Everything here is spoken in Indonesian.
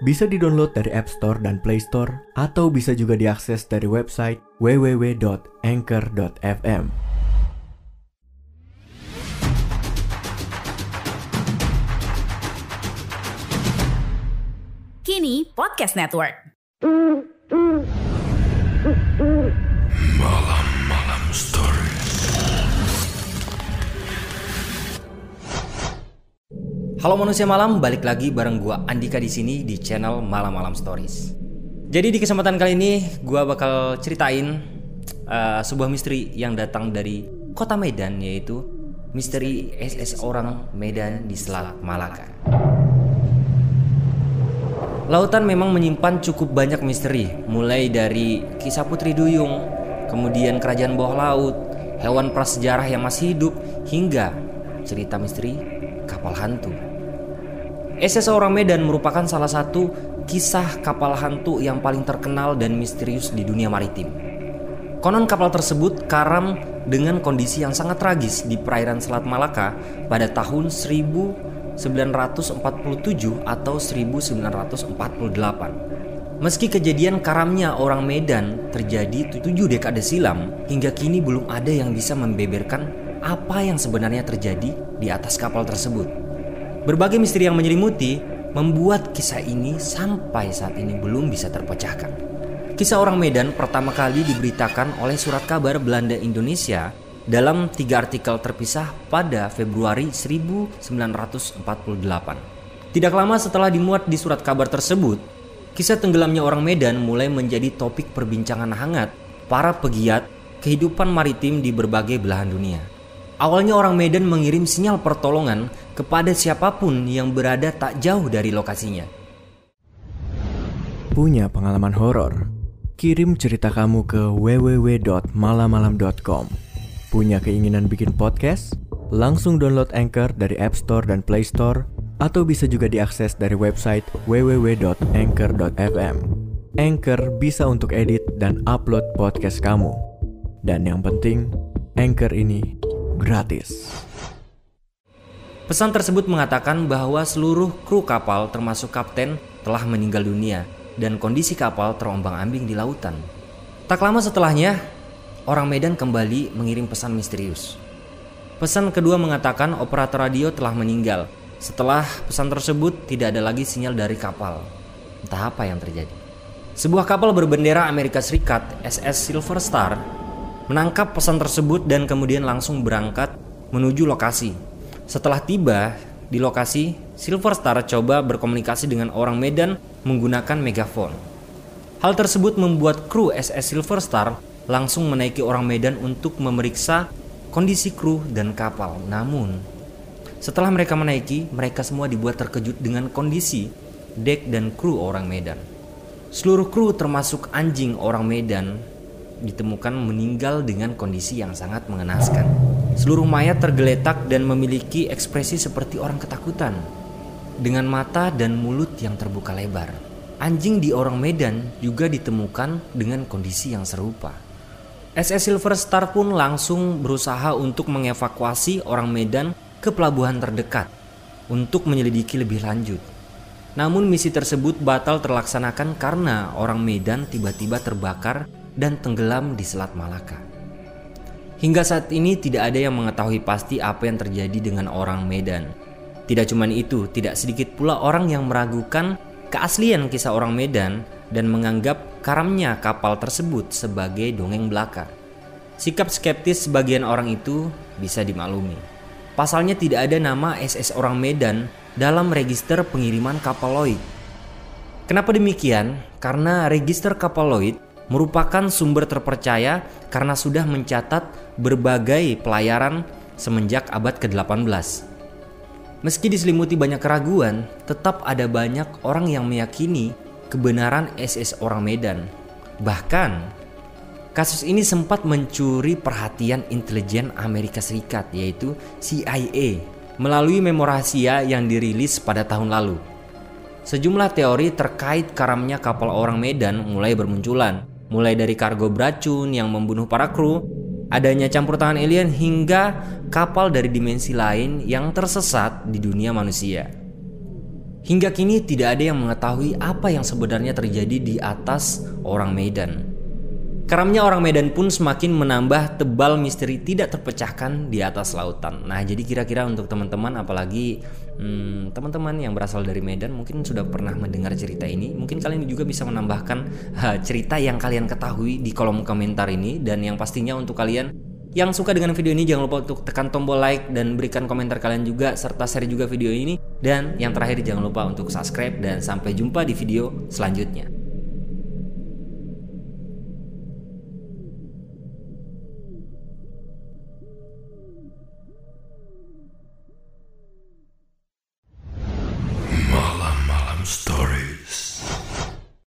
Bisa di-download dari App Store dan Play Store atau bisa juga diakses dari website www.anchor.fm. Kini Podcast Network. Halo manusia malam, balik lagi bareng gua Andika di sini di channel Malam Malam Stories. Jadi di kesempatan kali ini gua bakal ceritain uh, sebuah misteri yang datang dari kota Medan yaitu misteri SS orang Medan di Selat Malaka. Lautan memang menyimpan cukup banyak misteri, mulai dari kisah Putri Duyung, kemudian kerajaan bawah laut, hewan prasejarah yang masih hidup, hingga cerita misteri kapal hantu. SS Orang Medan merupakan salah satu kisah kapal hantu yang paling terkenal dan misterius di dunia maritim. Konon kapal tersebut karam dengan kondisi yang sangat tragis di perairan Selat Malaka pada tahun 1947 atau 1948. Meski kejadian karamnya orang Medan terjadi tujuh dekade silam, hingga kini belum ada yang bisa membeberkan apa yang sebenarnya terjadi di atas kapal tersebut. Berbagai misteri yang menyelimuti membuat kisah ini sampai saat ini belum bisa terpecahkan. Kisah orang Medan pertama kali diberitakan oleh surat kabar Belanda Indonesia dalam tiga artikel terpisah pada Februari 1948. Tidak lama setelah dimuat di surat kabar tersebut, kisah tenggelamnya orang Medan mulai menjadi topik perbincangan hangat para pegiat kehidupan maritim di berbagai belahan dunia. Awalnya orang Medan mengirim sinyal pertolongan kepada siapa pun yang berada tak jauh dari lokasinya. Punya pengalaman horor? Kirim cerita kamu ke www.malamalam.com. Punya keinginan bikin podcast? Langsung download Anchor dari App Store dan Play Store atau bisa juga diakses dari website www.anchor.fm. Anchor bisa untuk edit dan upload podcast kamu. Dan yang penting, Anchor ini gratis. Pesan tersebut mengatakan bahwa seluruh kru kapal termasuk kapten telah meninggal dunia dan kondisi kapal terombang-ambing di lautan. Tak lama setelahnya, orang Medan kembali mengirim pesan misterius. Pesan kedua mengatakan operator radio telah meninggal. Setelah pesan tersebut tidak ada lagi sinyal dari kapal. Entah apa yang terjadi. Sebuah kapal berbendera Amerika Serikat, SS Silver Star, menangkap pesan tersebut dan kemudian langsung berangkat menuju lokasi. Setelah tiba di lokasi, Silver Star coba berkomunikasi dengan orang Medan menggunakan megafon. Hal tersebut membuat kru SS Silver Star langsung menaiki orang Medan untuk memeriksa kondisi kru dan kapal. Namun, setelah mereka menaiki, mereka semua dibuat terkejut dengan kondisi dek dan kru orang Medan. Seluruh kru termasuk anjing orang Medan ditemukan meninggal dengan kondisi yang sangat mengenaskan. Seluruh mayat tergeletak dan memiliki ekspresi seperti orang ketakutan, dengan mata dan mulut yang terbuka lebar. Anjing di orang Medan juga ditemukan dengan kondisi yang serupa. SS Silver Star pun langsung berusaha untuk mengevakuasi orang Medan ke pelabuhan terdekat untuk menyelidiki lebih lanjut. Namun misi tersebut batal terlaksanakan karena orang Medan tiba-tiba terbakar dan tenggelam di Selat Malaka. Hingga saat ini tidak ada yang mengetahui pasti apa yang terjadi dengan orang Medan. Tidak cuma itu, tidak sedikit pula orang yang meragukan keaslian kisah orang Medan dan menganggap karamnya kapal tersebut sebagai dongeng belaka. Sikap skeptis sebagian orang itu bisa dimaklumi. Pasalnya tidak ada nama SS orang Medan dalam register pengiriman kapal Lloyd. Kenapa demikian? Karena register kapal Lloyd merupakan sumber terpercaya karena sudah mencatat berbagai pelayaran semenjak abad ke-18. Meski diselimuti banyak keraguan, tetap ada banyak orang yang meyakini kebenaran SS orang Medan. Bahkan, Kasus ini sempat mencuri perhatian intelijen Amerika Serikat yaitu CIA melalui memo rahasia yang dirilis pada tahun lalu. Sejumlah teori terkait karamnya kapal orang Medan mulai bermunculan, mulai dari kargo beracun yang membunuh para kru, adanya campur tangan alien hingga kapal dari dimensi lain yang tersesat di dunia manusia. Hingga kini tidak ada yang mengetahui apa yang sebenarnya terjadi di atas orang Medan. Karamnya orang Medan pun semakin menambah tebal misteri tidak terpecahkan di atas lautan. Nah, jadi kira-kira untuk teman-teman apalagi hmm, teman-teman yang berasal dari Medan mungkin sudah pernah mendengar cerita ini. Mungkin kalian juga bisa menambahkan ha, cerita yang kalian ketahui di kolom komentar ini dan yang pastinya untuk kalian yang suka dengan video ini jangan lupa untuk tekan tombol like dan berikan komentar kalian juga serta share juga video ini dan yang terakhir jangan lupa untuk subscribe dan sampai jumpa di video selanjutnya.